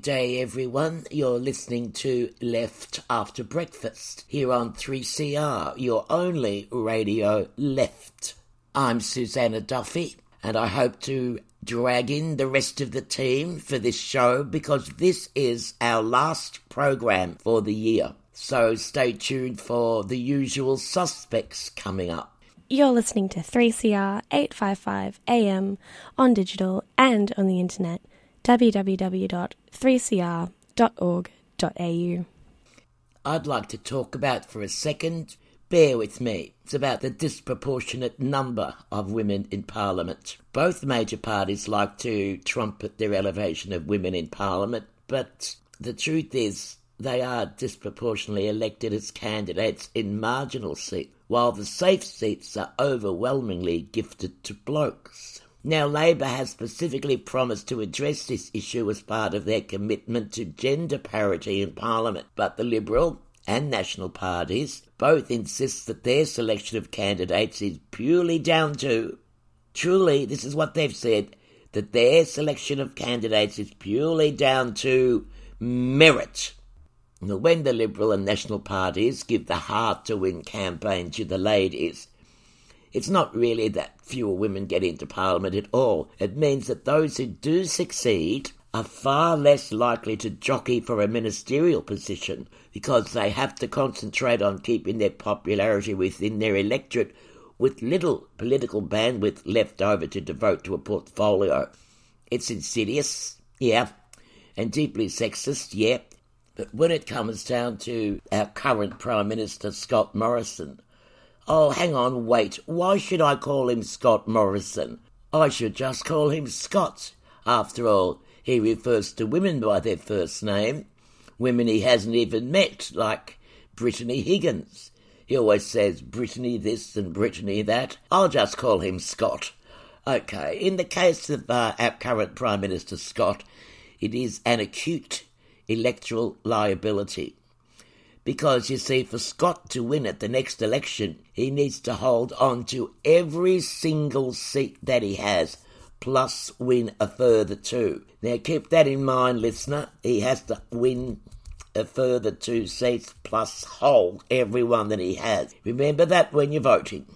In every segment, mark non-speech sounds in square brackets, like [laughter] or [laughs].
Day, everyone. You're listening to Left After Breakfast here on 3CR, your only radio left. I'm Susanna Duffy, and I hope to drag in the rest of the team for this show because this is our last program for the year. So stay tuned for the usual suspects coming up. You're listening to 3CR 855 AM on digital and on the internet www.3cr.org.au. I'd like to talk about for a second, bear with me, it's about the disproportionate number of women in Parliament. Both major parties like to trumpet their elevation of women in Parliament, but the truth is they are disproportionately elected as candidates in marginal seats, while the safe seats are overwhelmingly gifted to blokes. Now, Labor has specifically promised to address this issue as part of their commitment to gender parity in Parliament, but the Liberal and National parties both insist that their selection of candidates is purely down to, truly, this is what they've said, that their selection of candidates is purely down to merit. Now, when the Liberal and National parties give the heart to win campaign to the ladies, it's not really that fewer women get into Parliament at all. It means that those who do succeed are far less likely to jockey for a ministerial position because they have to concentrate on keeping their popularity within their electorate with little political bandwidth left over to devote to a portfolio. It's insidious, yeah, and deeply sexist, yeah. But when it comes down to our current Prime Minister, Scott Morrison, Oh, hang on, wait. Why should I call him Scott Morrison? I should just call him Scott. After all, he refers to women by their first name, women he hasn't even met, like Brittany Higgins. He always says Brittany this and Brittany that. I'll just call him Scott. Okay, in the case of uh, our current Prime Minister Scott, it is an acute electoral liability. Because, you see, for Scott to win at the next election, he needs to hold on to every single seat that he has, plus win a further two. Now, keep that in mind, listener. He has to win a further two seats plus hold every one that he has. Remember that when you're voting.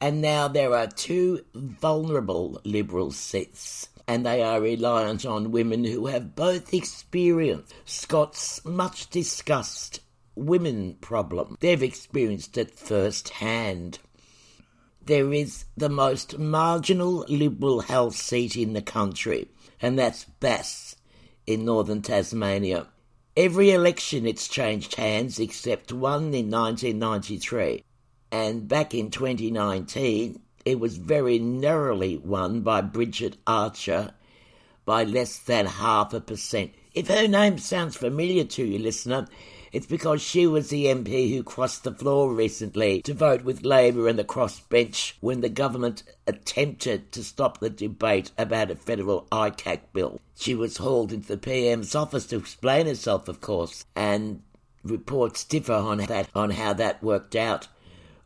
And now there are two vulnerable Liberal seats and they are reliant on women who have both experienced Scott's much discussed women problem. They've experienced it firsthand. There is the most marginal Liberal health seat in the country, and that's Bass in northern Tasmania. Every election it's changed hands except one in 1993, and back in 2019 it was very narrowly won by Bridget Archer by less than half a percent. If her name sounds familiar to you, listener, it's because she was the MP who crossed the floor recently to vote with Labor and the crossbench when the government attempted to stop the debate about a federal ICAC bill. She was hauled into the PM's office to explain herself, of course, and reports differ on that on how that worked out.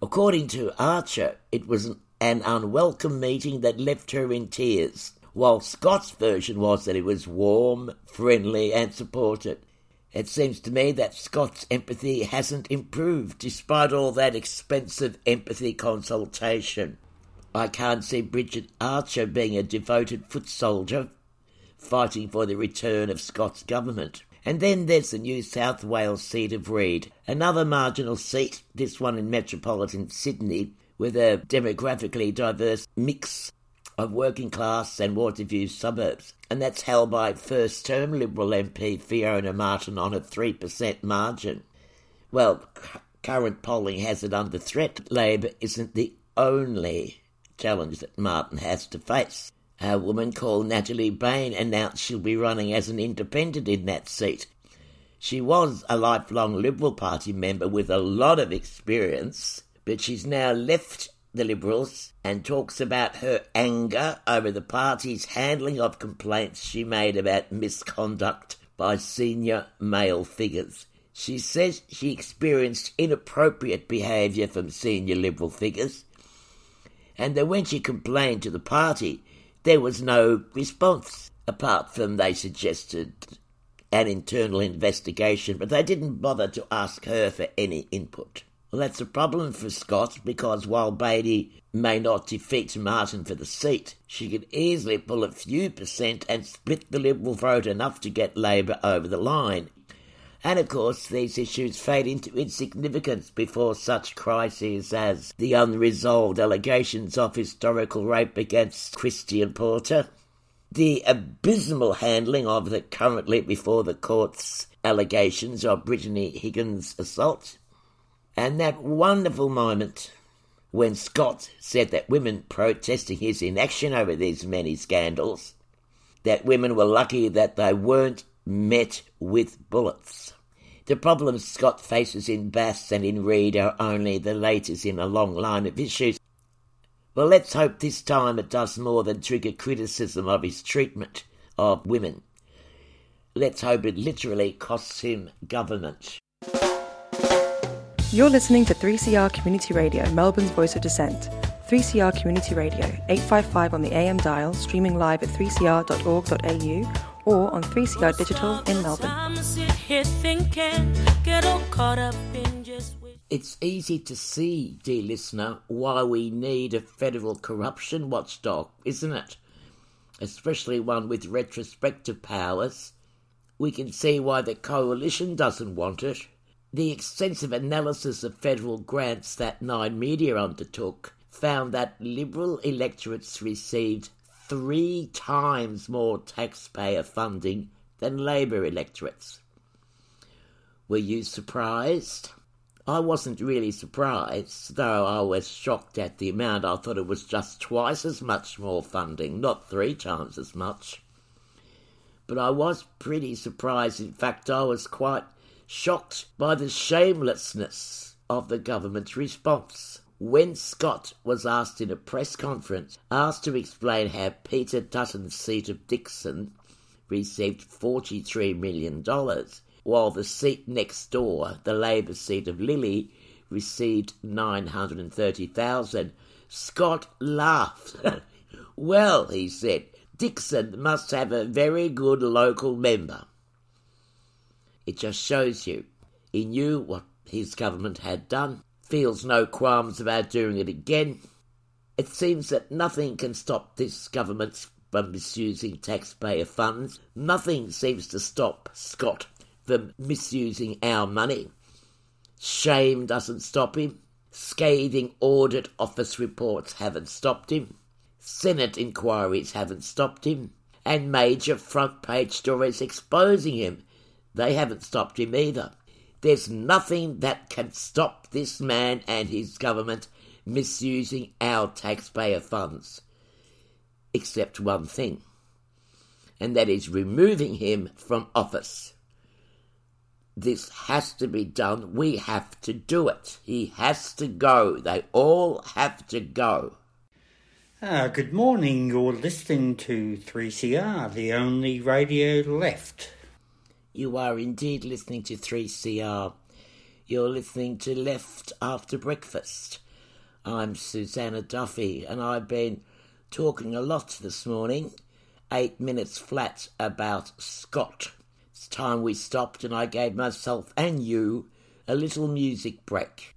According to Archer, it was an unwelcome meeting that left her in tears, while Scott's version was that it was warm, friendly, and supported. It seems to me that Scott's empathy hasn't improved despite all that expensive empathy consultation. I can't see Bridget Archer being a devoted foot soldier fighting for the return of Scott's government. And then there's the New South Wales seat of Reid, another marginal seat, this one in metropolitan Sydney, with a demographically diverse mix of working class and water view suburbs, and that's held by first term Liberal MP Fiona Martin on a 3% margin. Well, current polling has it under threat. Labor isn't the only challenge that Martin has to face. A woman called Natalie Baini announced she'll be running as an independent in that seat. She was a lifelong Liberal Party member with a lot of experience, but she's now left the Liberals and talks about her anger over the party's handling of complaints she made about misconduct by senior male figures. She says she experienced inappropriate behaviour from senior Liberal figures, and that when she complained to the party, there was no response, apart from they suggested an internal investigation, but they didn't bother to ask her for any input. Well, that's a problem for Scott because while Baini may not defeat Martin for the seat, she could easily pull a few percent and split the Liberal vote enough to get Labor over the line. And of course, these issues fade into insignificance before such crises as the unresolved allegations of historical rape against Christian Porter, the abysmal handling of the currently before the courts allegations of Brittany Higgins' assault, and that wonderful moment when Scott said that women protesting his inaction over these many scandals, that women were lucky that they weren't met with bullets. The problems Scott faces in Bass and in Reid are only the latest in a long line of issues. Well, let's hope this time it does more than trigger criticism of his treatment of women. Let's hope it literally costs him government. You're listening to 3CR Community Radio, Melbourne's voice of dissent. 3CR Community Radio, 855 on the AM dial, streaming live at 3cr.org.au or on 3CR Digital in Melbourne. It's easy to see, dear listener, why we need a federal corruption watchdog, isn't it? Especially one with retrospective powers. We can see why the coalition doesn't want it. The extensive analysis of federal grants that Nine Media undertook found that Liberal electorates received three times more taxpayer funding than Labor electorates. Were you surprised? I wasn't really surprised, though I was shocked at the amount. I thought it was just twice as much more funding, not three times as much. But I was pretty surprised. In fact, I was quite shocked by the shamelessness of the government's response when Scott was asked in a press conference, asked to explain how Peter Dutton's seat of Dickson received $43 million, while the seat next door, the Labor seat of Lilley, received 930,000. Scott laughed. [laughs] well, he said, Dickson must have a very good local member. It just shows you he knew what his government had done feels no qualms about doing it again. It seems that nothing can stop this government from misusing taxpayer funds. Nothing seems to stop Scott from misusing our money. Shame doesn't stop him. Scathing audit office reports haven't stopped him. Senate inquiries haven't stopped him. And major front page stories exposing him. They haven't stopped him either. There's nothing that can stop this man and his government misusing our taxpayer funds, except one thing, and that is removing him from office. This has to be done. We have to do it. He has to go. They all have to go. Uh, good morning. You're listening to 3CR, the only radio left. You are indeed listening to 3CR. You're listening to Left After Breakfast. I'm Susanna Duffy, and I've been talking a lot this morning, eight minutes flat, about Scott. It's time we stopped, and I gave myself and you a little music break.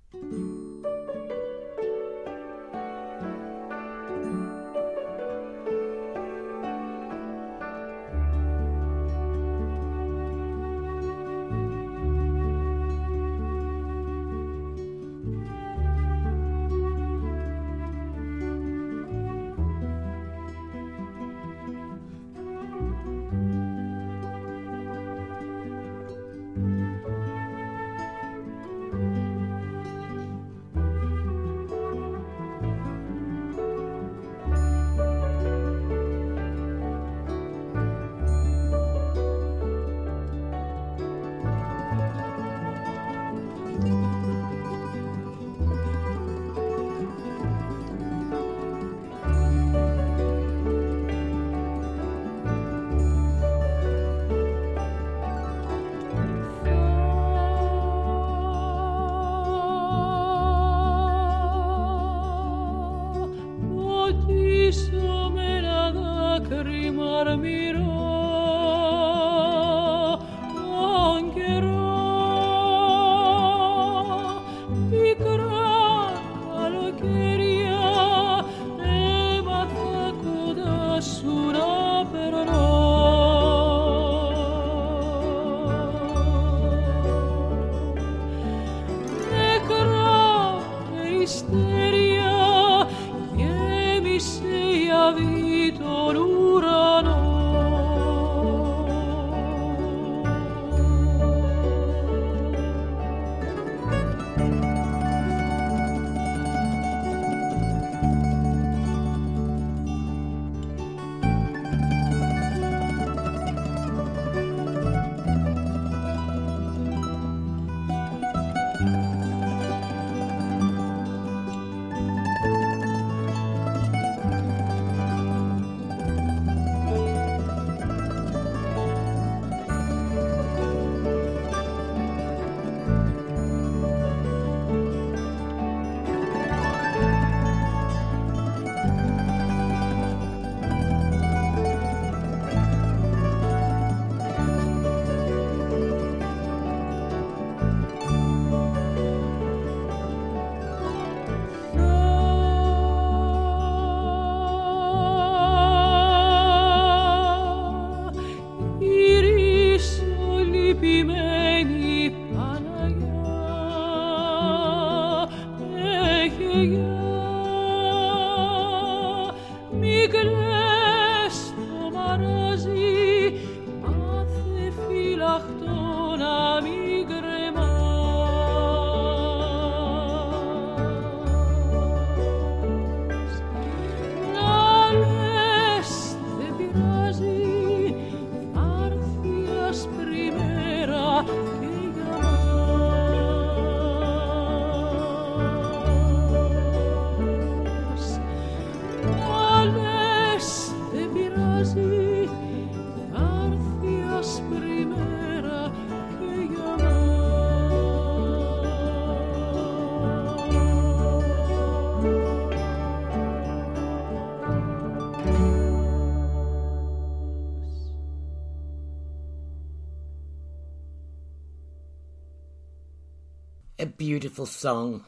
Beautiful song.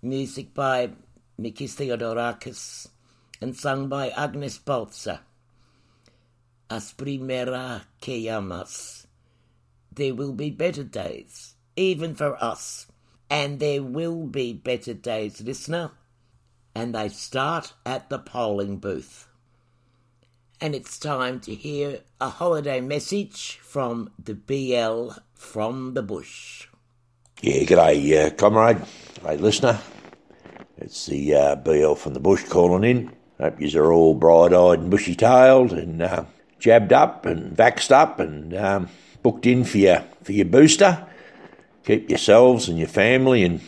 Music by Mikis Theodorakis and sung by Agnes Baltsa. As primera que llamas. There will be better days, even for us. And there will be better days, listener. And they start at the polling booth. And it's time to hear a holiday message from the BL from the bush. Yeah, g'day, uh, comrade. Hey, listener. It's the uh, BL from the bush calling in. Hope yous are all bright-eyed and bushy-tailed and uh, jabbed up and vaxxed up and um, booked in for your, for your booster. Keep yourselves and your family and,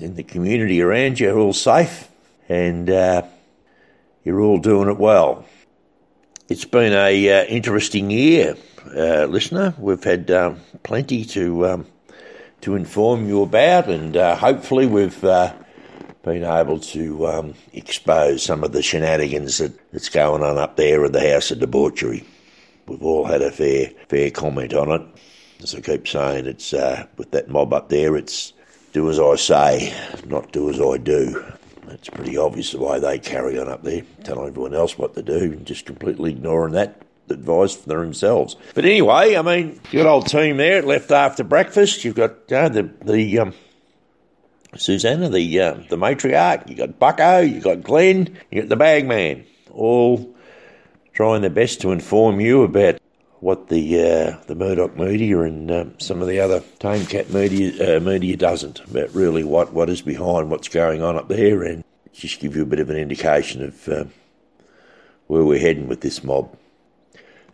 and the community around you all safe and uh, you're all doing it well. It's been a uh, interesting year, uh, listener. We've had um, plenty to um, to inform you about, and uh, hopefully we've uh, been able to um, expose some of the shenanigans that, that's going on up there at the House of Debauchery. We've all had a fair fair comment on it. As I keep saying, it's uh, with that mob up there. It's do as I say, not do as I do. It's pretty obvious the way they carry on up there, telling everyone else what to do, and just completely ignoring that advice for themselves. But anyway, I mean, good old team there left after breakfast. You've got uh, the the um, Susanna, the uh, the matriarch. You got Bucko. You got Glenn. You got the bagman. All trying their best to inform you about what the uh, the Murdoch media and um, some of the other tame cat media uh, media doesn't about really what, what is behind what's going on up there, and just give you a bit of an indication of um, where we're heading with this mob.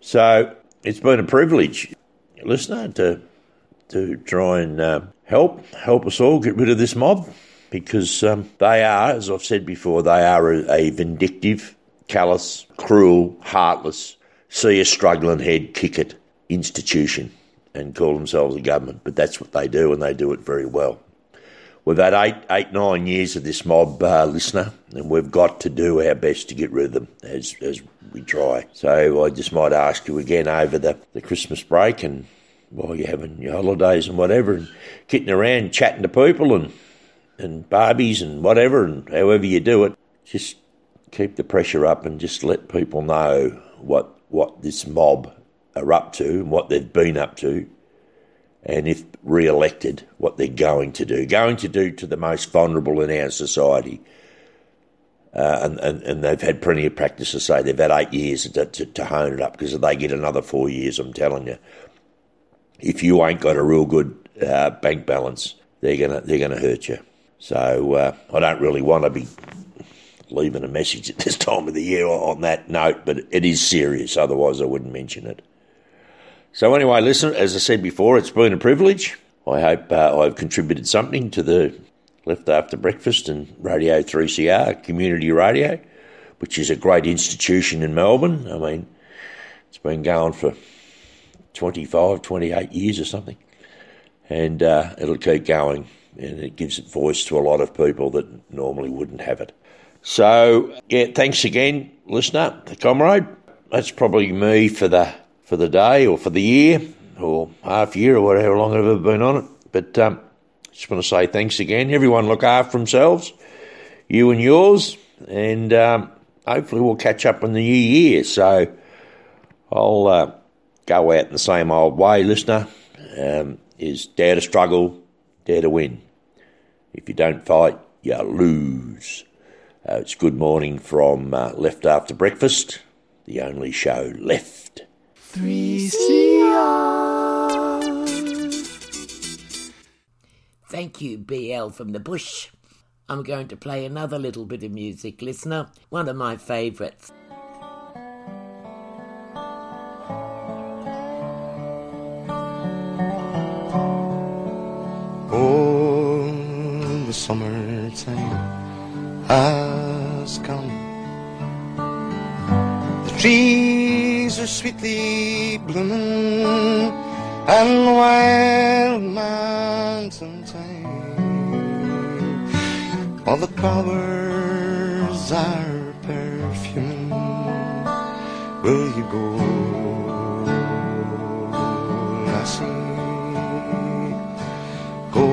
So it's been a privilege, listener, to to try and uh, help help us all get rid of this mob because um, they are, as I've said before, they are a, a vindictive, callous, cruel, heartless, see a struggling head kick it institution and call themselves a government. But that's what they do, and they do it very well. We've had eight, eight, nine years of this mob uh, listener, and we've got to do our best to get rid of them as as we try. So I just might ask you again over the, the Christmas break and while you're having your holidays and whatever, and getting around chatting to people and and Barbies and whatever, and however you do it, just keep the pressure up and just let people know what what this mob are up to and what they've been up to and if re-elected, what they're going to do, going to do to the most vulnerable in our society. Uh, and, and, and they've had plenty of practice to say they've had eight years to, to, to hone it up because if they get another four years, I'm telling you, if you ain't got a real good uh, bank balance, they're gonna they're gonna hurt you. So uh, I don't really want to be leaving a message at this time of the year on that note, but it is serious. Otherwise, I wouldn't mention it. So, anyway, listen, as I said before, it's been a privilege. I hope uh, I've contributed something to the Left After Breakfast and Radio 3CR, community radio, which is a great institution in Melbourne. I mean, it's been going for 25, 28 years or something. And uh, it'll keep going, and it gives it voice to a lot of people that normally wouldn't have it. So, yeah, thanks again, listener, the comrade. That's probably me for the for the day or for the year or half year or whatever long I've ever been on it. But um, just want to say thanks again. Everyone look after themselves, you and yours, and um, hopefully we'll catch up in the new year. So I'll uh, go out in the same old way, listener. Um, is dare to struggle, dare to win. If you don't fight, you lose. Uh, it's good morning from uh, Left After Breakfast, the only show left. 3CR. Thank you, BL from the bush. I'm going to play another little bit of music, listener, one of my favourites. Oh, the summertime has come. The trees are sweetly blooming and the wild mountain thyme. All the flowers are perfuming. Will you go, Lassie? Go.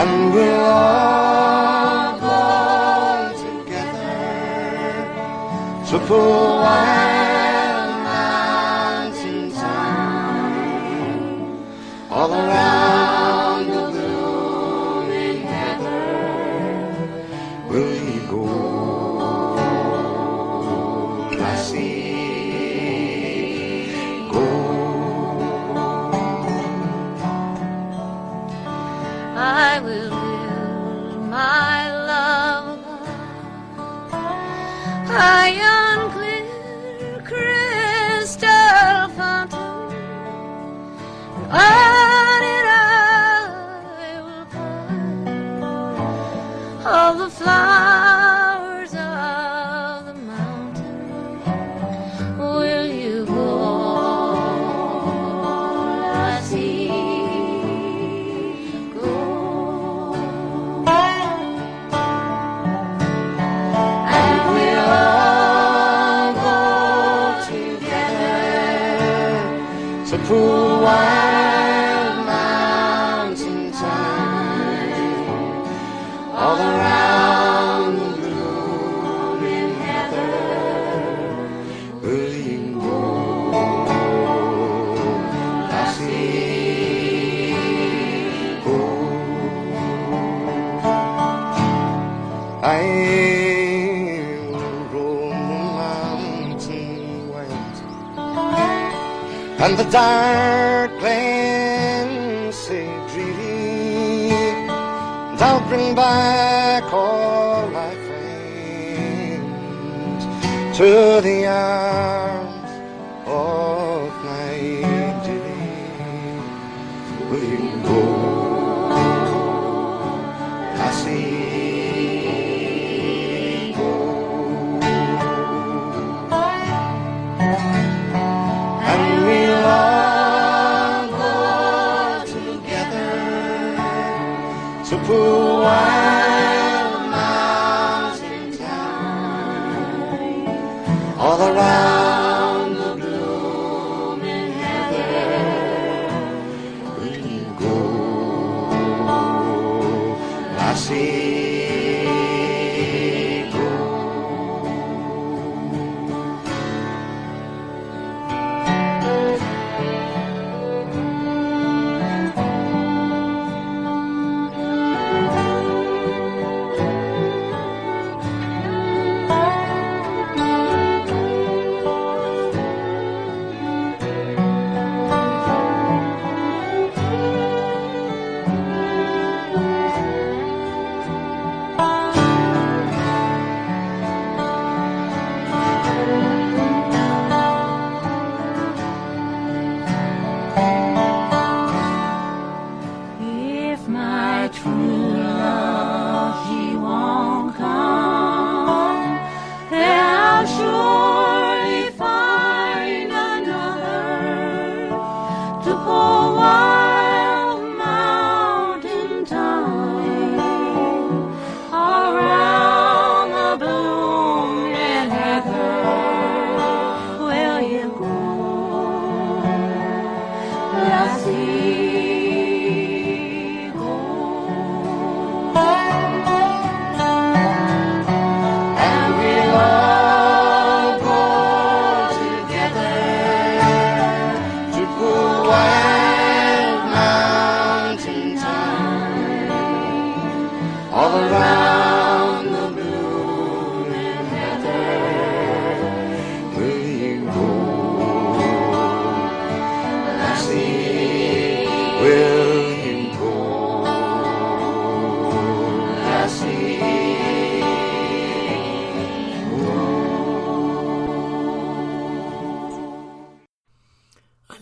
And we'll all for Dark and I'll bring back all my friends to the earth.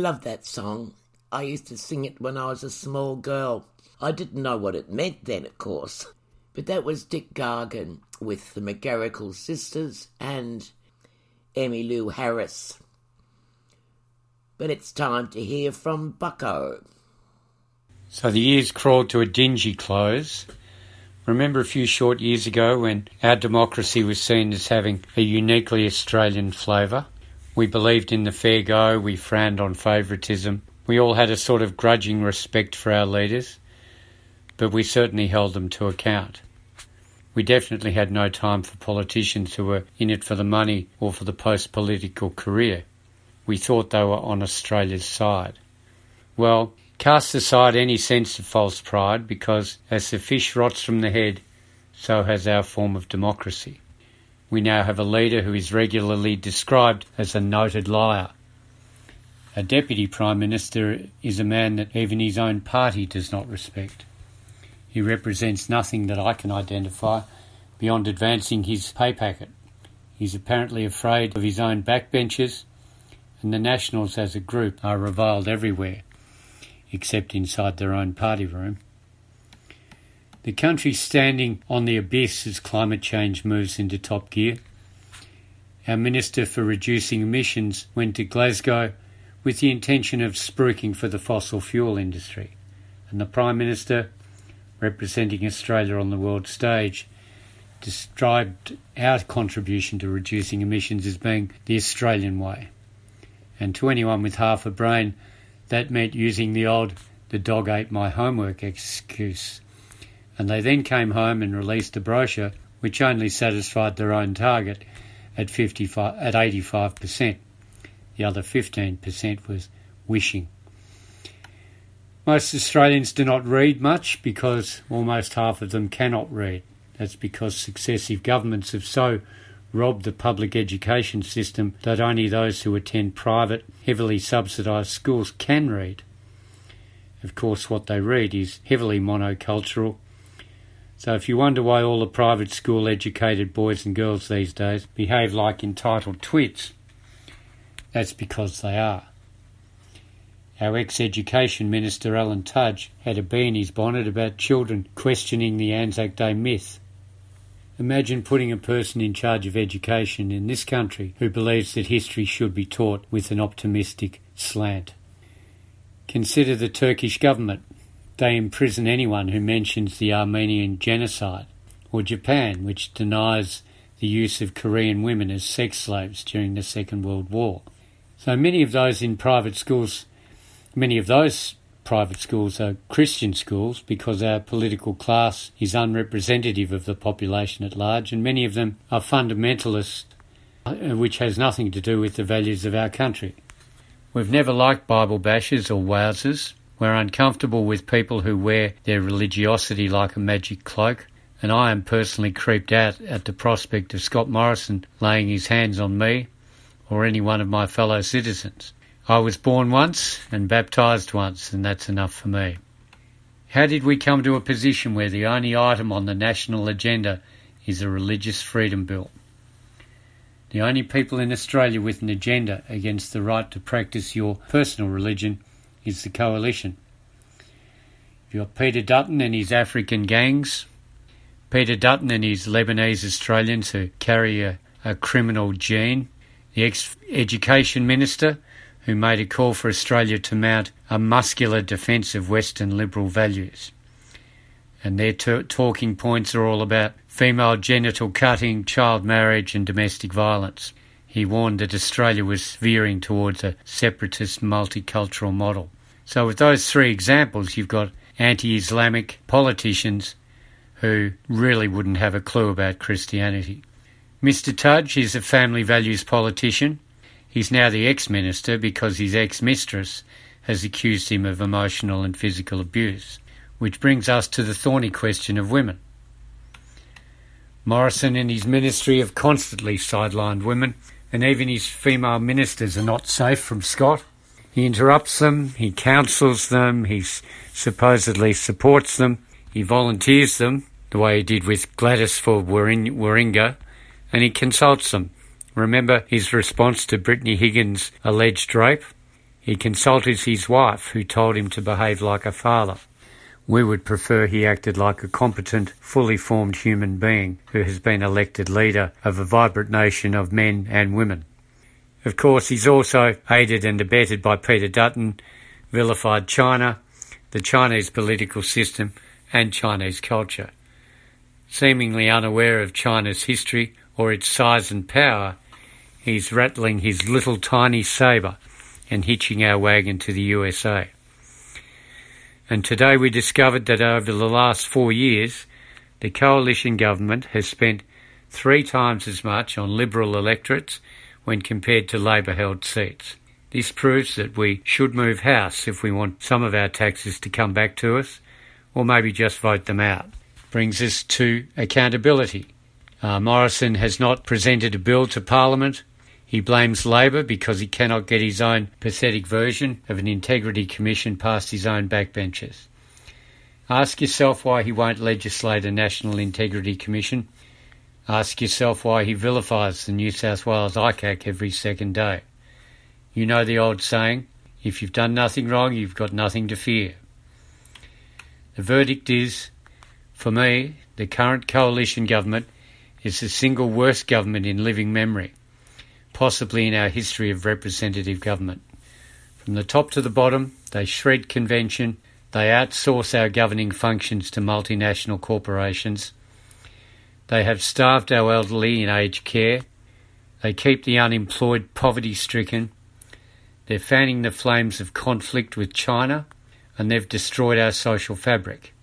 Love that song. I used to sing it when I was a small girl. I didn't know what it meant then, of course. But that was Dick Gargan with the McGarrigle sisters and Emmylou Harris. But it's time to hear from Bucko. So the years crawled to a dingy close. Remember a few short years ago when our democracy was seen as having a uniquely Australian flavour? We believed in the fair go, we frowned on favouritism. We all had a sort of grudging respect for our leaders, but we certainly held them to account. We definitely had no time for politicians who were in it for the money or for the post political career. We thought they were on Australia's side. Well, cast aside any sense of false pride because as the fish rots from the head, so has our form of democracy. We now have a leader who is regularly described as a noted liar. A deputy prime minister is a man that even his own party does not respect. He represents nothing that I can identify beyond advancing his pay packet. He's apparently afraid of his own backbenchers, and the Nationals as a group are reviled everywhere, except inside their own party room. The country's standing on the abyss as climate change moves into top gear. Our Minister for Reducing Emissions went to Glasgow with the intention of spruiking for the fossil fuel industry, and the Prime Minister, representing Australia on the world stage, described our contribution to reducing emissions as being the Australian way. And to anyone with half a brain, that meant using the old the dog ate my homework excuse and they then came home and released a brochure which only satisfied their own target at 55 at 85%. The other 15% was wishing. Most Australians do not read much because almost half of them cannot read. That's because successive governments have so robbed the public education system that only those who attend private, heavily subsidised schools can read. Of course, what they read is heavily monocultural, so if you wonder why all the private school educated boys and girls these days behave like entitled twits, that's because they are. Our ex education minister Alan Tudge had a bee in his bonnet about children questioning the Anzac Day myth. Imagine putting a person in charge of education in this country who believes that history should be taught with an optimistic slant. Consider the Turkish government they imprison anyone who mentions the Armenian genocide, or Japan, which denies the use of Korean women as sex slaves during the Second World War. So many of those in private schools, many of those private schools are Christian schools because our political class is unrepresentative of the population at large, and many of them are fundamentalist, uh, which has nothing to do with the values of our country. We've never liked Bible bashers or wowsers. We're uncomfortable with people who wear their religiosity like a magic cloak, and I am personally creeped out at the prospect of Scott Morrison laying his hands on me or any one of my fellow citizens. I was born once and baptised once, and that's enough for me. How did we come to a position where the only item on the national agenda is a religious freedom bill? The only people in Australia with an agenda against the right to practice your personal religion is the coalition. You've got Peter Dutton and his African gangs, Peter Dutton and his Lebanese Australians who carry a, a criminal gene, the ex education minister who made a call for Australia to mount a muscular defence of Western liberal values. And their talking points are all about female genital cutting, child marriage, and domestic violence. He warned that Australia was veering towards a separatist multicultural model. So, with those three examples, you've got anti Islamic politicians who really wouldn't have a clue about Christianity. Mr. Tudge is a family values politician. He's now the ex minister because his ex mistress has accused him of emotional and physical abuse, which brings us to the thorny question of women. Morrison and his ministry have constantly sidelined women, and even his female ministers are not safe from Scott. He interrupts them, he counsels them, he supposedly supports them, he volunteers them, the way he did with Gladys for Warringah, and he consults them. Remember his response to Brittany Higgins' alleged rape? He consulted his wife, who told him to behave like a father. We would prefer he acted like a competent, fully formed human being who has been elected leader of a vibrant nation of men and women. Of course, he's also aided and abetted by Peter Dutton, vilified China, the Chinese political system, and Chinese culture. Seemingly unaware of China's history or its size and power, he's rattling his little tiny sabre and hitching our wagon to the USA. And today we discovered that over the last four years, the coalition government has spent three times as much on Liberal electorates when compared to Labor held seats. This proves that we should move house if we want some of our taxes to come back to us, or maybe just vote them out. Brings us to accountability. Uh, Morrison has not presented a bill to Parliament. He blames Labor because he cannot get his own pathetic version of an integrity commission past his own backbenchers. Ask yourself why he won't legislate a National Integrity Commission. Ask yourself why he vilifies the New South Wales ICAC every second day. You know the old saying, if you've done nothing wrong, you've got nothing to fear. The verdict is, for me, the current coalition government is the single worst government in living memory, possibly in our history of representative government. From the top to the bottom, they shred convention, they outsource our governing functions to multinational corporations, they have starved our elderly in aged care, they keep the unemployed poverty stricken, they're fanning the flames of conflict with China, and they've destroyed our social fabric.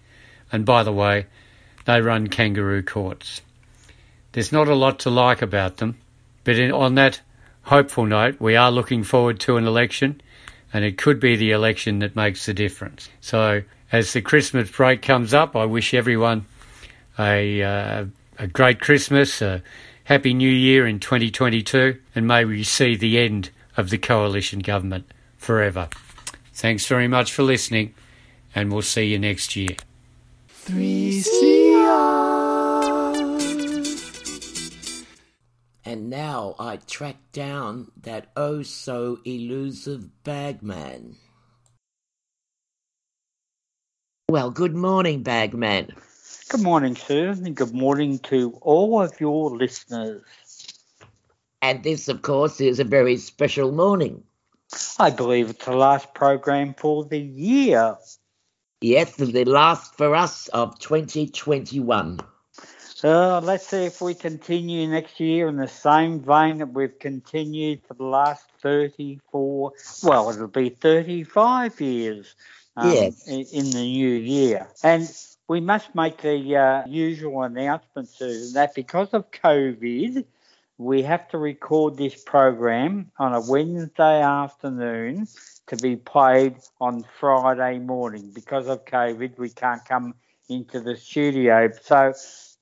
And by the way, they run kangaroo courts. There's not a lot to like about them, but in, on that hopeful note, we are looking forward to an election, and it could be the election that makes the difference. So, as the Christmas break comes up, I wish everyone a, uh, a great Christmas, a happy New Year in 2022, and may we see the end of the coalition government forever. Thanks very much for listening, and we'll see you next year. 3CR. And now I track down that oh so elusive bagman. Well, good morning, bagman. Good morning, Susan, and good morning to all of your listeners. And this, of course, is a very special morning. I believe it's the last program for the year. Yes, the last for us of 2021. Uh, let's see if we continue next year in the same vein that we've continued for the last 34, well, it'll be 35 years um, Yes. in, in the new year. And we must make the uh, usual announcement, Susan, that because of COVID, we have to record this program on a Wednesday afternoon to be played on Friday morning. Because of COVID, we can't come into the studio. So,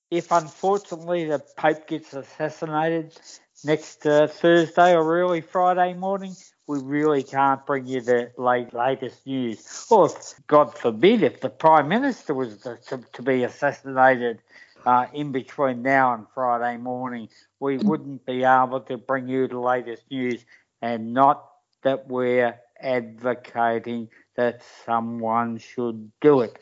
if unfortunately the Pope gets assassinated next uh, Thursday or early Friday morning, we really can't bring you the late, latest news. Or, God forbid, if the Prime Minister was to, to, to be assassinated uh, in between now and Friday morning, we wouldn't be able to bring you the latest news, and not that we're advocating that someone should do it.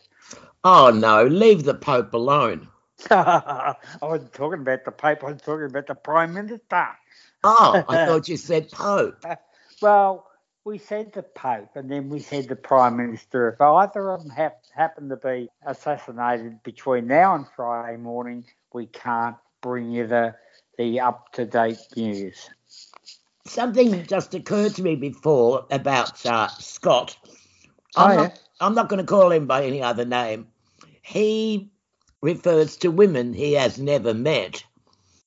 Oh no, leave the Pope alone. [laughs] I wasn't talking about the Pope, I was talking about the Prime Minister. Oh, I [laughs] thought you said Pope. [laughs] Well, we said the Pope and then we said the Prime Minister. If either of them happen to be assassinated between now and Friday morning, we can't bring you the, the up to date news. Something just occurred to me before about uh, Scott. Oh, I'm, yeah. not, I'm not going to call him by any other name. He refers to women he has never met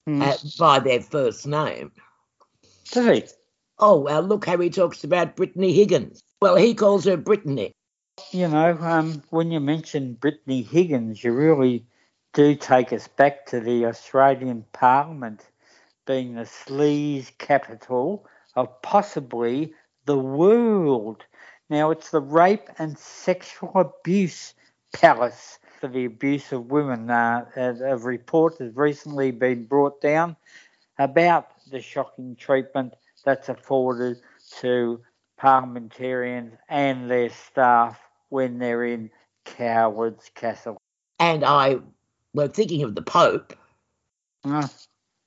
uh, by their first name. Does he? Oh, well, look how he talks about Brittany Higgins. Well, he calls her Brittany. You know, um, when you mention Brittany Higgins, you really do take us back to the Australian Parliament being the sleaze capital of possibly the world. Now, it's the rape and sexual abuse palace for the abuse of women. Uh, a, a report has recently been brought down about the shocking treatment that's afforded to parliamentarians and their staff when they're in Coward's Castle. And I, well, thinking of the Pope, Uh,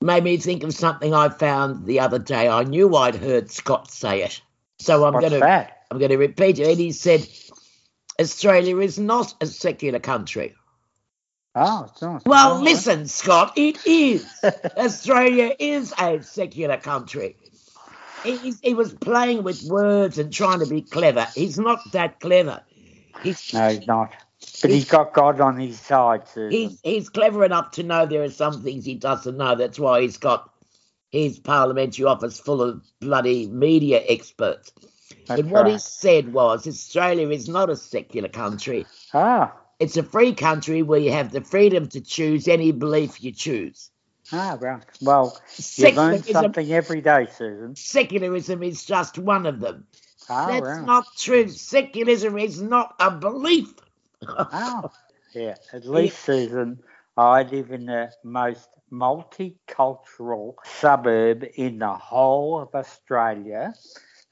made me think of something I found the other day. I knew I'd heard Scott say it. So I'm going to? I'm going to repeat it. And he said, Australia is not a secular country. Oh, it's not. Well, listen, Scott, it is. [laughs] Australia is a secular country. He, he was playing with words and trying to be clever. He's not that clever. He's, No, he's not. But he's got God on his side, Susan. he's, he's clever enough to know there are some things he doesn't know. That's why he's got his parliamentary office full of bloody media experts. That's but what he said was Australia is not a secular country. Ah, It's a free country where you have the freedom to choose any belief you choose. Ah, right. Well, you learn something every day, Susan. secularism is just one of them. Ah, That's right. not true. Secularism is not a belief. Oh, [laughs] yeah. At least, Susan, I live in the most multicultural suburb in the whole of Australia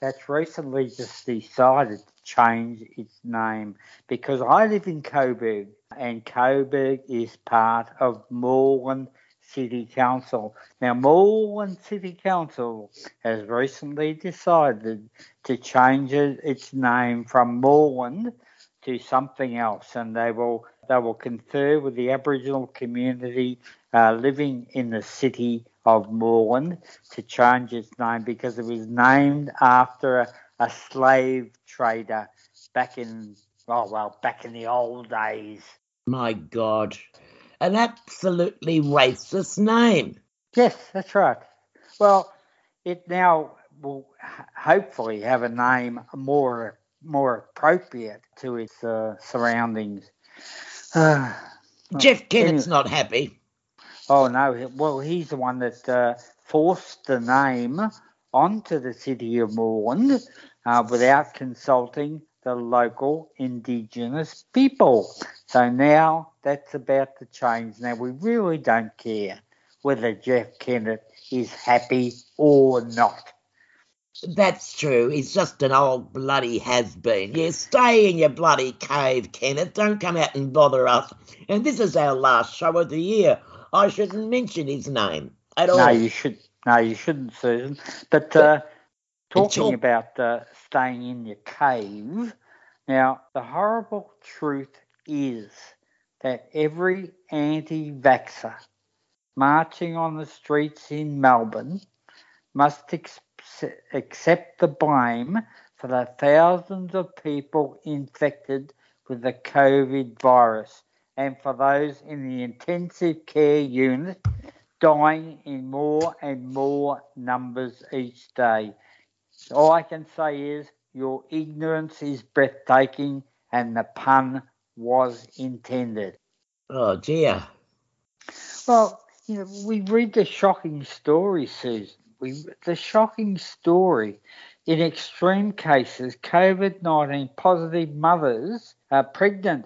that's recently just decided to change its name because I live in Coburg and Coburg is part of Moreland City Council. Now, Moreland City Council has recently decided to change its name from Moreland to something else, and they will they will confer with the Aboriginal community uh, living in the city of Moreland to change its name because it was named after a, a slave trader back in oh well back in the old days. My God. An absolutely racist name. Yes, that's right. Well, it now will hopefully have a name more more appropriate to its uh, surroundings. Uh, Jeff Kennett's anyway. not happy. Oh no! Well, he's the one that uh, forced the name onto the city of Moreland uh, without consulting the local Indigenous people. So now that's about to change. Now we really don't care whether Jeff Kennett is happy or not. That's true. He's just an old bloody has been. Yeah, stay in your bloody cave, Kenneth. Don't come out and bother us. And this is our last show of the year. I shouldn't mention his name at all. No, you should. No, you shouldn't, Susan. But uh, talking talk- about uh, staying in your cave, now the horrible truth is that every anti-vaxxer marching on the streets in Melbourne must ex- accept the blame for the thousands of people infected with the COVID virus and for those in the intensive care unit dying in more and more numbers each day. All I can say is your ignorance is breathtaking and the pun was intended. Oh, dear. Well, you know, we read the shocking story, Susan. We the shocking story. In extreme cases, COVID nineteen positive mothers, uh, pregnant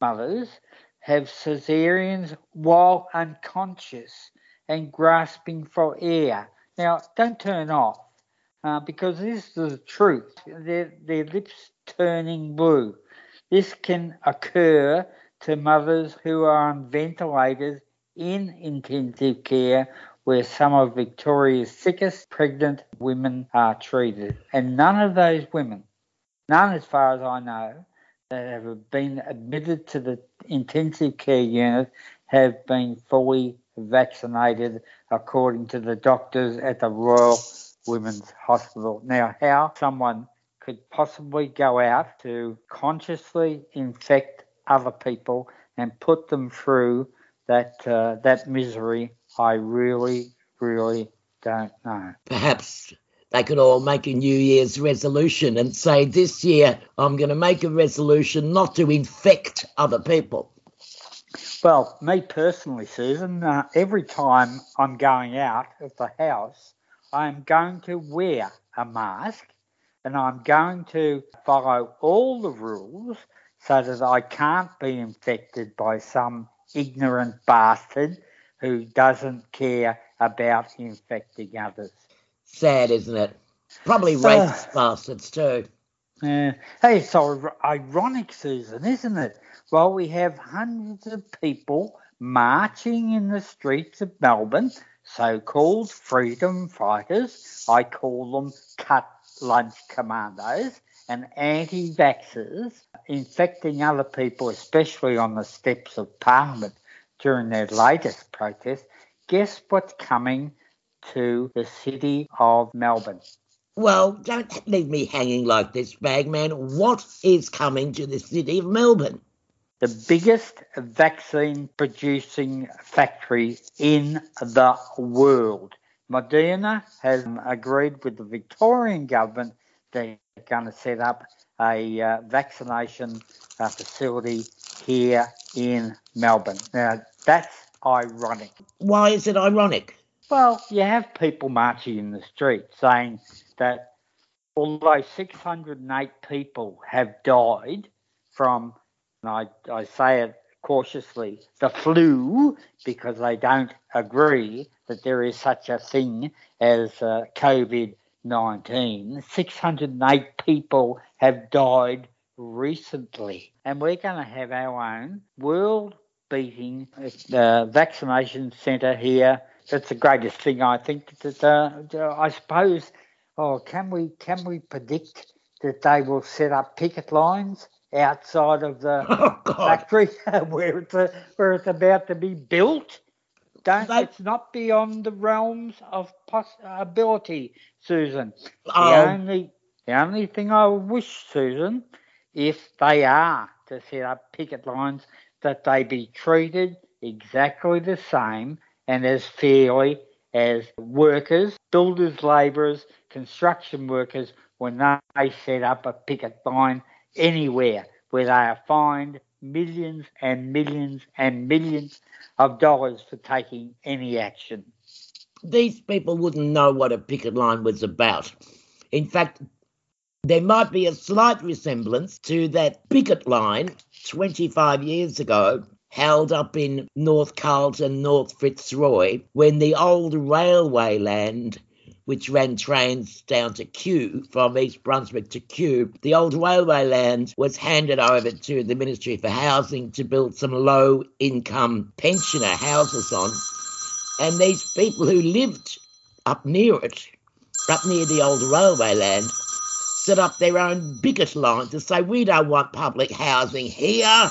mothers, have cesareans while unconscious and grasping for air. Now, don't turn off uh, because this is the truth. Their their lips turning blue. This can occur to mothers who are on ventilators in intensive care where some of Victoria's sickest pregnant women are treated. And none of those women, none as far as I know, that have been admitted to the intensive care unit have been fully vaccinated according to the doctors at the Royal Women's Hospital. Now, how someone could possibly go out to consciously infect other people and put them through that uh, that misery, I really, really don't know. Perhaps they could all make a New Year's resolution and say, This year I'm going to make a resolution not to infect other people. Well, me personally, Susan, uh, every time I'm going out of the house, I'm going to wear a mask and I'm going to follow all the rules so that I can't be infected by some ignorant bastard who doesn't care about infecting others. Sad, isn't it? Probably racist bastards, too. Yeah. Hey, it's ir- ironic, Susan, isn't it? Well, we have hundreds of people marching in the streets of Melbourne, so called freedom fighters. I call them cut lunch commandos and anti vaxxers infecting other people, especially on the steps of Parliament during their latest protest. Guess what's coming to the city of Melbourne? Well, don't leave me hanging like this, Bagman. What is coming to the city of Melbourne? The biggest vaccine producing factory in the world. Moderna has agreed with the Victorian government they're going to set up a uh, vaccination uh, facility here in Melbourne. Now, that's ironic. Why is it ironic? Well, you have people marching in the street saying that although 608 people have died from, I, I say it cautiously, the flu, because they don't agree that there is such a thing as uh, COVID 19, 608 people have died recently. And we're going to have our own world beating uh, vaccination centre here. That's the greatest thing I think that uh, I suppose. Oh, can we can we predict that they will set up picket lines outside of the [laughs] Oh, factory [laughs] where it's uh where it's about to be built? Don't They- it's not beyond the realms of possibility, Susan. The Oh. only the only thing I wish, Susan, if they are to set up picket lines, that they be treated exactly the same and as fairly as workers, builders, labourers, construction workers when they set up a picket line anywhere where they are fined millions and millions and millions of dollars for taking any action. These people wouldn't know what a picket line was about. In fact, there might be a slight resemblance to that picket line 25 years ago held up in North Carlton, North Fitzroy, when the old railway land, which ran trains down to Kew, from East Brunswick to Kew, the old railway land was handed over to the Ministry for Housing to build some low income pensioner houses on. And these people who lived up near it, up near the old railway land, set up their own bigot line to say, we don't want public housing here.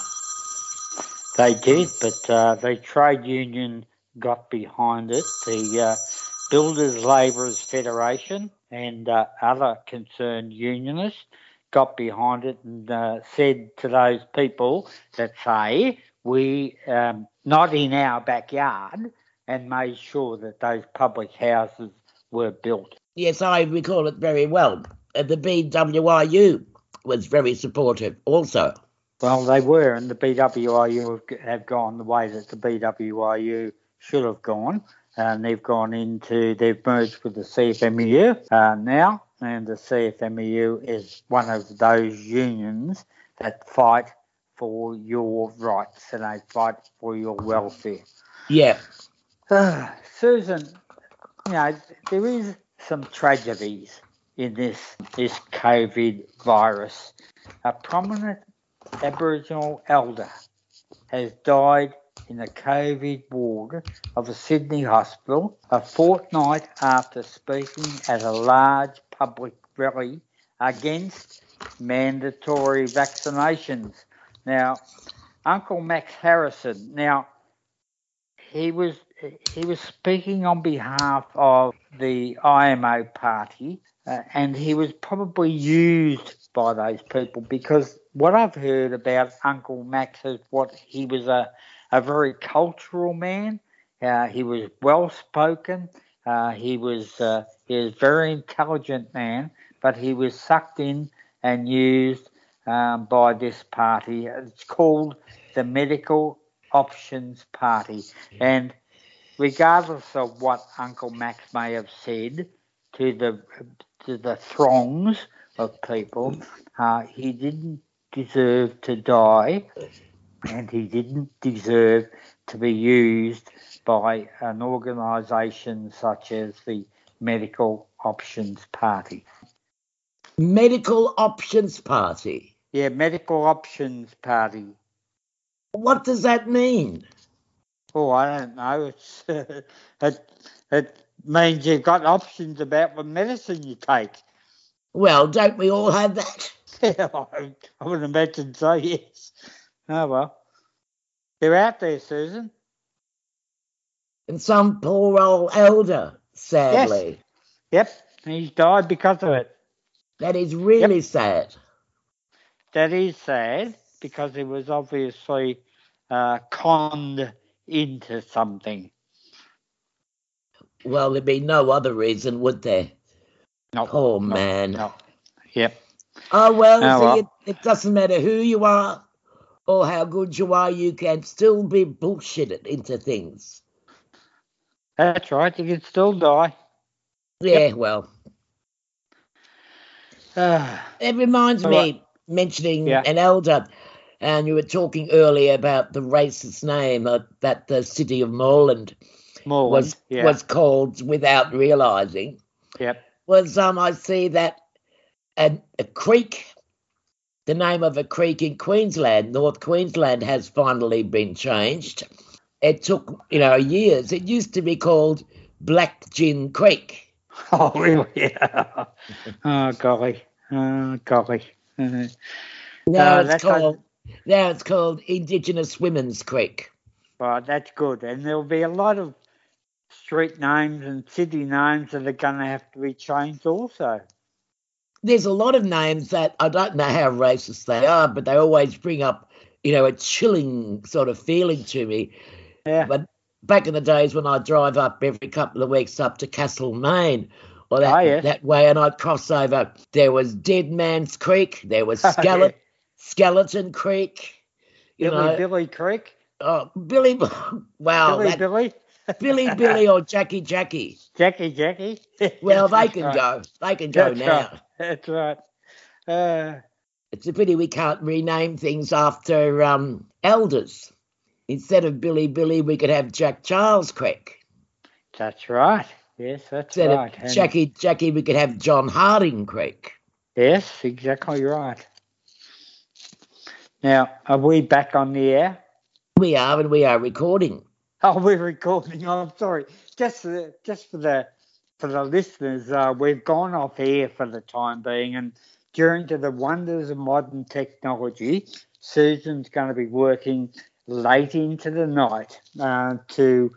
They did, but uh, the trade union got behind it. The uh, Builders Labourers Federation and uh, other concerned unionists got behind it and uh, said to those people that say we um, not in our backyard and made sure that those public houses were built. Yes, I recall it very well. Uh, the BWIU was very supportive also. Well, they were, and the BWIU have, have gone the way that the BWIU should have gone, and they've gone into they've merged with the CFMEU uh, now, and the CFMEU is one of those unions that fight for your rights and they fight for your welfare. Yeah, Ah, [sighs] Susan, you know, there is some tragedies in this this COVID virus. A prominent Aboriginal elder has died in the COVID ward of a Sydney hospital a fortnight after speaking at a large public rally against mandatory vaccinations. Now, Uncle Max Harrison. Now, he was he was speaking on behalf of the IMO party, uh, and he was probably used by those people because what I've heard about Uncle Max is what he was a a very cultural man. Uh, he was well spoken. Uh, he was uh, he was a very intelligent man, but he was sucked in and used um, by this party. It's called the Medical Options Party, and regardless of what Uncle Max may have said to the to the throngs of people, uh, he didn't deserve to die, and he didn't deserve to be used by an organisation such as the Medical Options Party. Medical Options Party. Yeah, Medical Options Party. What does that mean? Oh, I don't know. It's [laughs] it it means you've got options about what medicine you take. Well, don't we all have that? [laughs] Yeah, I, I would imagine so. Yes. Oh well, they're out there, Susan. And some poor old elder, sadly. Yes. Yep, he's died because of it. That is really sad. That is sad because he was obviously uh, conned into something. Well, there'd be no other reason, would there? No, Poor no, man. No. Yep. Oh well, Oh, well. It, it doesn't matter who you are or how good you are, you can still be bullshitted into things. That's right. You can still die. Yeah, well, Ah, [sighs] it reminds me right. mentioning Yeah. an elder, and you were talking earlier about the racist name uh, that the city of Moreland Morland. was yeah. was called without realizing. Yep. was um I see that a, a creek, the name of a creek in Queensland, North Queensland, has finally been changed. It took you know years. It used to be called Black Gin Creek. [laughs] Oh, really? [laughs] Yeah. oh, golly. Oh, golly. Uh, Now Uh, it's called now it's called Indigenous Women's Creek. Right, that's good. And there'll be a lot of street names and city names that are going to have to be changed also. There's a lot of names that I don't know how racist they are, but they always bring up you know a chilling sort of feeling to me. Yeah. But back in the days when I'd drive up every couple of weeks up to Castle Castlemaine or that, Oh, that way and I'd cross over, there was Dead Man's Creek, there was [laughs] Yeah. Skeleton Creek, you Billy know, Billy Creek. oh, Billy, [laughs] wow, Billy that- Billy. Billy Billy or Jackie Jackie. Jackie Jackie. [laughs] Well, they can right. go. They can go That's now. right. That's right. Uh, It's a pity we can't rename things after um, elders. Instead of Billy Billy, we could have Jack Charles Creek. that's right. Yes, that's Instead right. of Jackie Jackie, we could have John Harding Creek. Yes, exactly right. Now, are we back on the air? We are, and we are recording. [laughs] Oh, we're recording. I'm sorry. Just for just for the for the listeners, uh, we've gone off air for the time being, and due to the wonders of modern technology, Susan's going to be working late into the night uh, to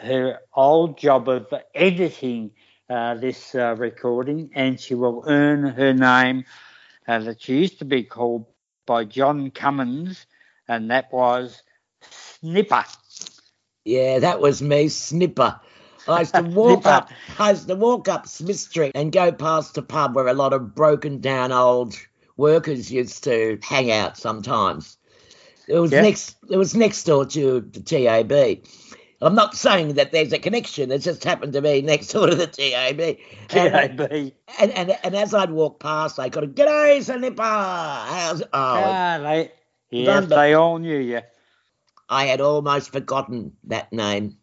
her old job of editing uh, this uh, recording, and she will earn her name uh, that she used to be called by John Cummins, and that was Snipper. Yeah, that was me, Snipper. I used to [laughs] walk up. I used to walk up Smith Street and go past a pub where a lot of broken down old workers used to hang out. Sometimes it was Yeah. next. It was next door to the TAB. I'm not saying that there's a connection. It just happened to be next door to the TAB. And, TAB. and, and, and as I'd walk past, I could, "G'day, Snipper." How's oh, Ah, they, yes, they all knew you. I had almost forgotten that name.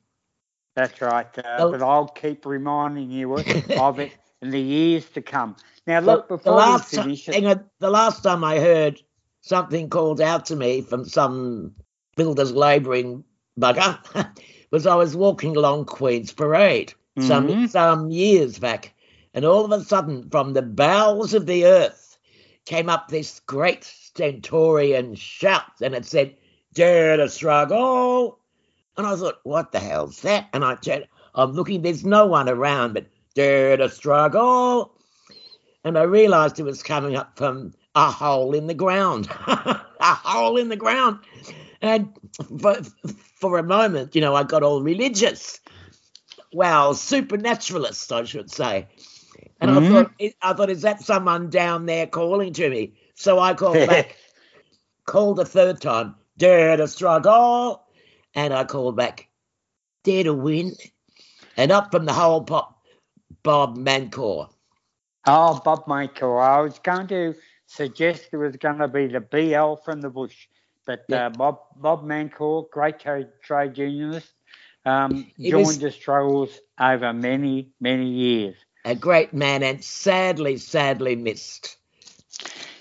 That's right. Uh. But I'll keep reminding you [laughs] of it in the years to come. Now, The- look, the before last we finish, on, the last time I heard something called out to me from some builder's labouring bugger [laughs] was I was walking along Queen's Parade some Mhm. some years back, and all of a sudden, from the bowels of the earth, came up this great stentorian shout, and it said, "Dare to struggle!" And I thought, "What the hell's that?" And I turned, I'm looking, there's no one around, but dare to struggle and I realised it was coming up from a hole in the ground, [laughs] a hole in the ground. And for, for a moment, you know, I got all religious. Well, supernaturalist, I should say. And Mhm. I thought, I thought, is that someone down there calling to me? So I called back, [laughs] called a third time, dare to struggle, and I called back, dare to win, and up from the hole popped Bob Mancor. oh, Bob Maker, I was going to suggest it was going to be the BL from the bush, but Yeah. uh, Bob Bob Mancor, great trade, trade unionist, um, joined was- the struggles over many, many years. a great man and sadly, sadly missed.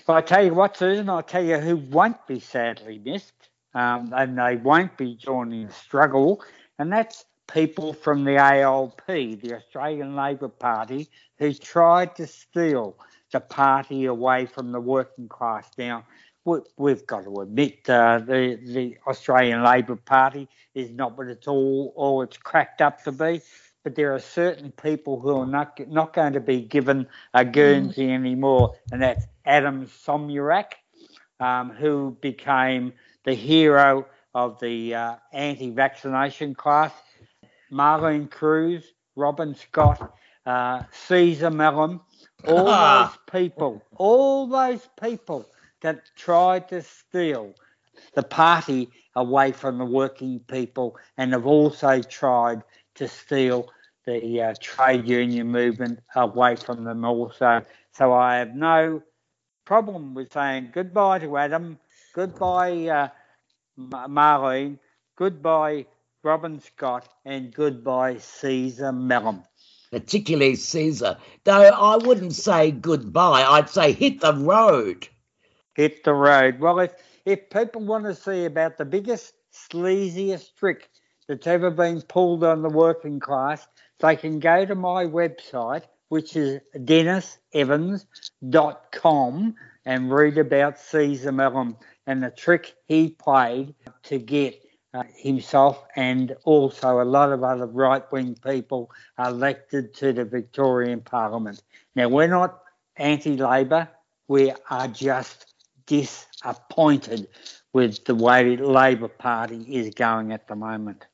But I tell you what, Susan, I'll tell you who won't be sadly missed, um, and they won't be joining the struggle, and that's people from the ALP, the Australian Labor Party, who tried to steal the party away from the working class. Now, we, we've got to admit uh, the the Australian Labor Party is not what it's all all it's cracked up to be. but there are certain people who are not not going to be given a Guernsey anymore, and that's Adam Somyurek, um, who became the hero of the uh, anti-vaccination class. Marlene Kairouz, Robin Scott, uh, Cesar Melhem, [laughs] all those people, all those people that tried to steal the party away from the working people and have also tried to steal the uh, trade union movement away from them also. So I have no problem with saying goodbye to Adam, goodbye uh, Marlene, goodbye Robin Scott, and goodbye Cesar Melhem. Particularly Caesar. Though I wouldn't say goodbye, I'd say hit the road. Hit the road. Well, if if people want to see about the biggest, sleaziest trick that's ever been pulled on the working class, they can go to my website, which is dennisevans.com, and read about Cesar Melhem and the trick he played to get uh, himself and also a lot of other right wing people elected to the Victorian Parliament. Now, we're not anti Labor, we are just disappointed with the way the Labor Party is going at the moment.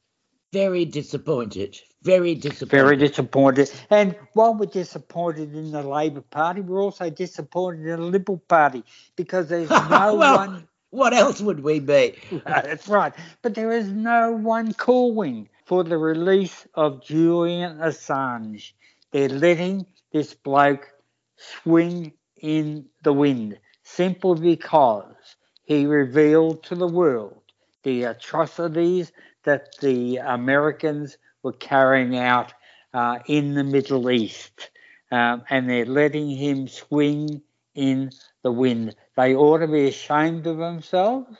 Very disappointed. Very disappointed. Very disappointed. And while we're disappointed in the Labor Party, we're also disappointed in the Liberal Party because there's [laughs] no well, one. What else would we be? [laughs] That's right. But there is no one calling for the release of Julian Assange. They're letting this bloke swing in the wind simply because he revealed to the world the atrocities that the Americans were carrying out uh, in the Middle East. Um, and they're letting him swing in the wind. They ought to be ashamed of themselves.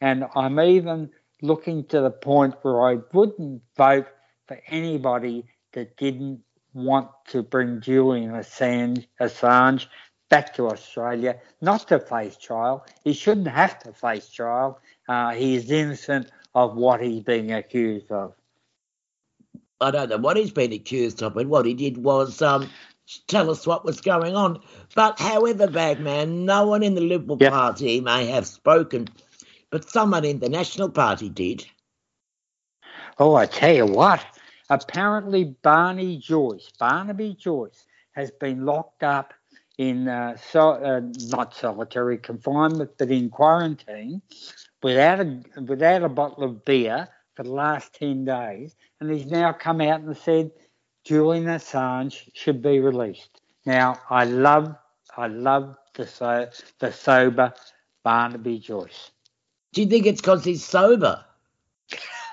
And I'm even looking to the point where I wouldn't vote for anybody that didn't want to bring Julian Assange, Assange back to Australia, not to face trial. He shouldn't have to face trial. Uh, he is innocent of what he's being accused of. I don't know what he's been accused of, but what he did was um, tell us what was going on. But however, Bagman, no one in the Liberal Yep. Party may have spoken, but someone in the National Party did. Oh, I tell you what. Apparently, Barney Joyce, Barnaby Joyce, has been locked up in uh, so, uh, not solitary confinement, but in quarantine, without a without a bottle of beer for the last ten days, and he's now come out and said Julian Assange should be released. Now, I love I love the so the sober Barnaby Joyce. Do you think it's because he's sober? [laughs]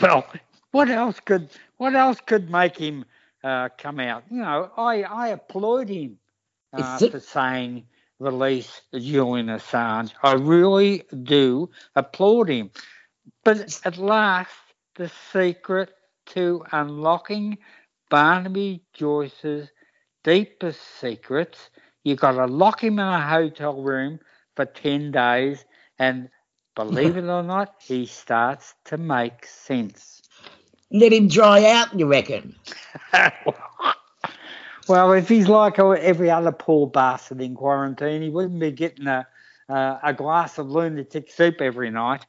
well, what else could what else could make him uh, come out? You know, I I applaud him uh, it- for saying release Julian Assange. I really do applaud him. But at last, the secret to unlocking Barnaby Joyce's deepest secrets, you've got to lock him in a hotel room for 10 days, and believe it or not, he starts to make sense. Let him dry out, you reckon? [laughs] well, if he's like every other poor bastard in quarantine, he wouldn't be getting a, uh, a glass of lunatic soup every night.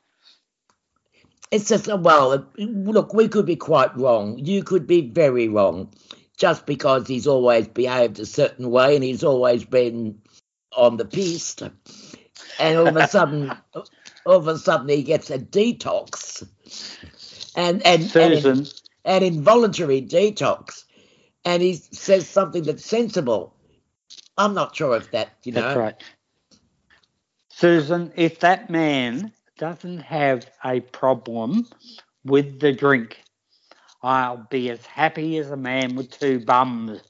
It's just, well, look, we could be quite wrong. You could be very wrong. Just because he's always behaved a certain way and he's always been on the piste, and all of a [laughs] sudden, all of a sudden he gets a detox, and and and, Susan, an involuntary detox, and he says something that's sensible. I'm not sure if that, you know. that's right. Susan, if that man doesn't have a problem with the drink, I'll be as happy as a man with two bums.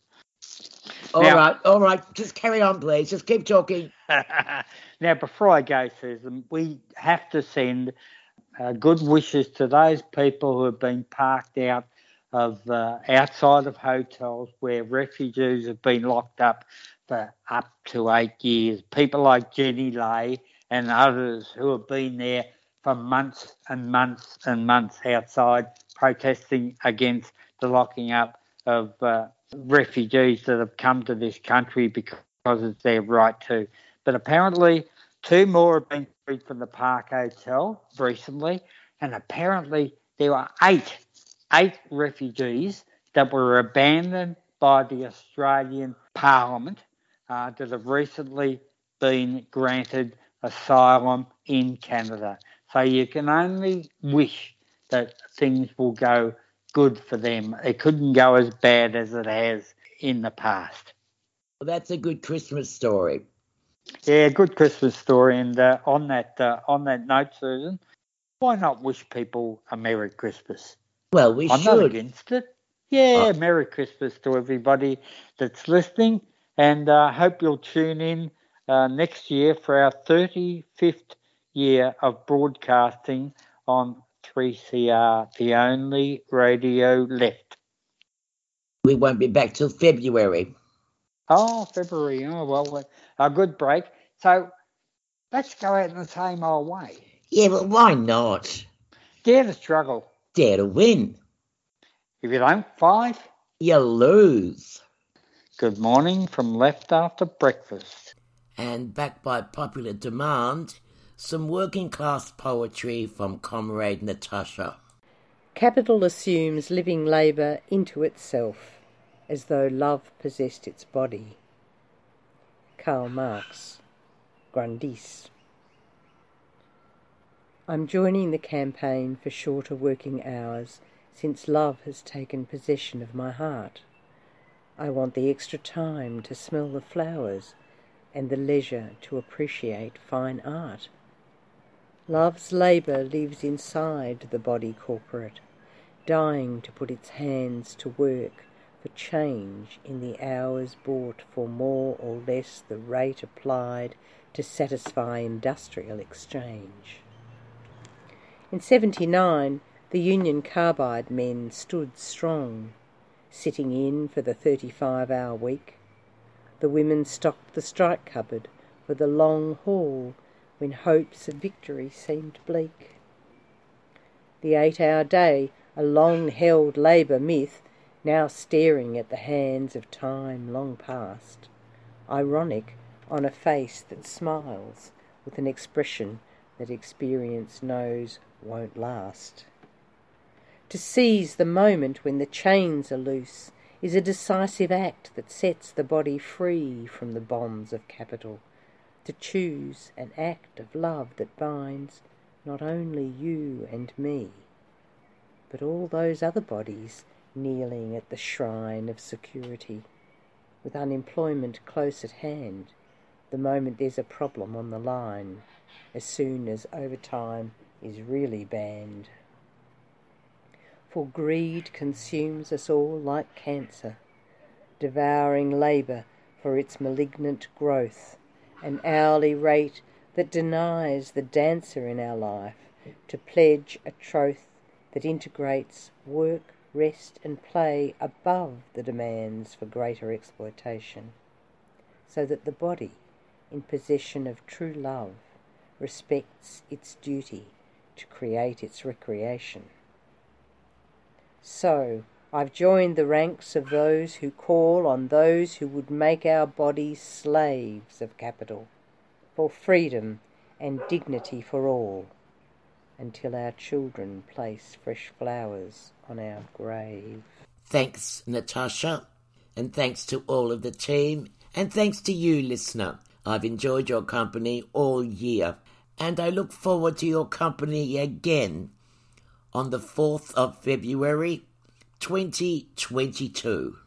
All Now- right, all right. Just carry on, please. Just keep talking. [laughs] now, before I go, Susan, we have to send uh, good wishes to those people who have been parked out of uh, outside of hotels where refugees have been locked up for up to eight years. People like Jenny Lay and others who have been there for months and months and months outside protesting against the locking up of uh, refugees that have come to this country because it's their right to. But apparently, two more have been freed from the Park Hotel recently, and apparently there were eight, eight refugees that were abandoned by the Australian Parliament uh, that have recently been granted asylum in Canada. So you can only wish that things will go good for them. It couldn't go as bad as it has in the past. Well, that's a good Christmas story. Yeah, good Christmas story. And uh, on that uh, on that note, Susan, why not wish people a Merry Christmas? Well, we I'm should. not against it. Yeah, Oh. Merry Christmas to everybody that's listening, and I uh, hope you'll tune in uh, next year for our 35th year of broadcasting on 3CR, the only radio left. We won't be back till February. Oh, February. Oh, well, a good break. So let's go out in the same old way. Yeah, but why not? Dare to struggle. Dare to win. If you don't fight, You lose. good morning from left after breakfast. And backed by popular demand, some working class poetry from Comrade Natasha. Capital assumes living labour into itself, as though love possessed its body. Karl Marx, Grundrisse. I'm joining the campaign for shorter working hours since love has taken possession of my heart. I want the extra time to smell the flowers and the leisure to appreciate fine art. Love's labour lives inside the body corporate, dying to put its hands to work for change in the hours bought for more or less the rate applied to satisfy industrial exchange. In 79, the Union Carbide men stood strong, sitting in for the 35 hour week. The women stocked the strike cupboard for the long haul when hopes of victory seemed bleak. The eight hour day, a long held labour myth, now staring at the hands of time long past, ironic on a face that smiles with an expression that experience knows won't last. To seize the moment when the chains are loose is a decisive act that sets the body free from the bonds of capital. To choose an act of love that binds not only you and me, but all those other bodies kneeling at the shrine of security, with unemployment close at hand, the moment there's a problem on the line, as soon as overtime is really banned. For greed consumes us all like cancer, devouring labour for its malignant growth, an hourly rate that denies the dancer in our life to pledge a troth that integrates work, rest, and play above the demands for greater exploitation, so that the body, in possession of true love, respects its duty to create its recreation. So, I've joined the ranks of those who call on those who would make our bodies slaves of capital, for freedom and dignity for all, until our children place fresh flowers on our grave. Thanks, Natasha. And thanks to all of the team. And thanks to you, listener. I've enjoyed your company all year. And I look forward to your company again on the 4th of February 2022.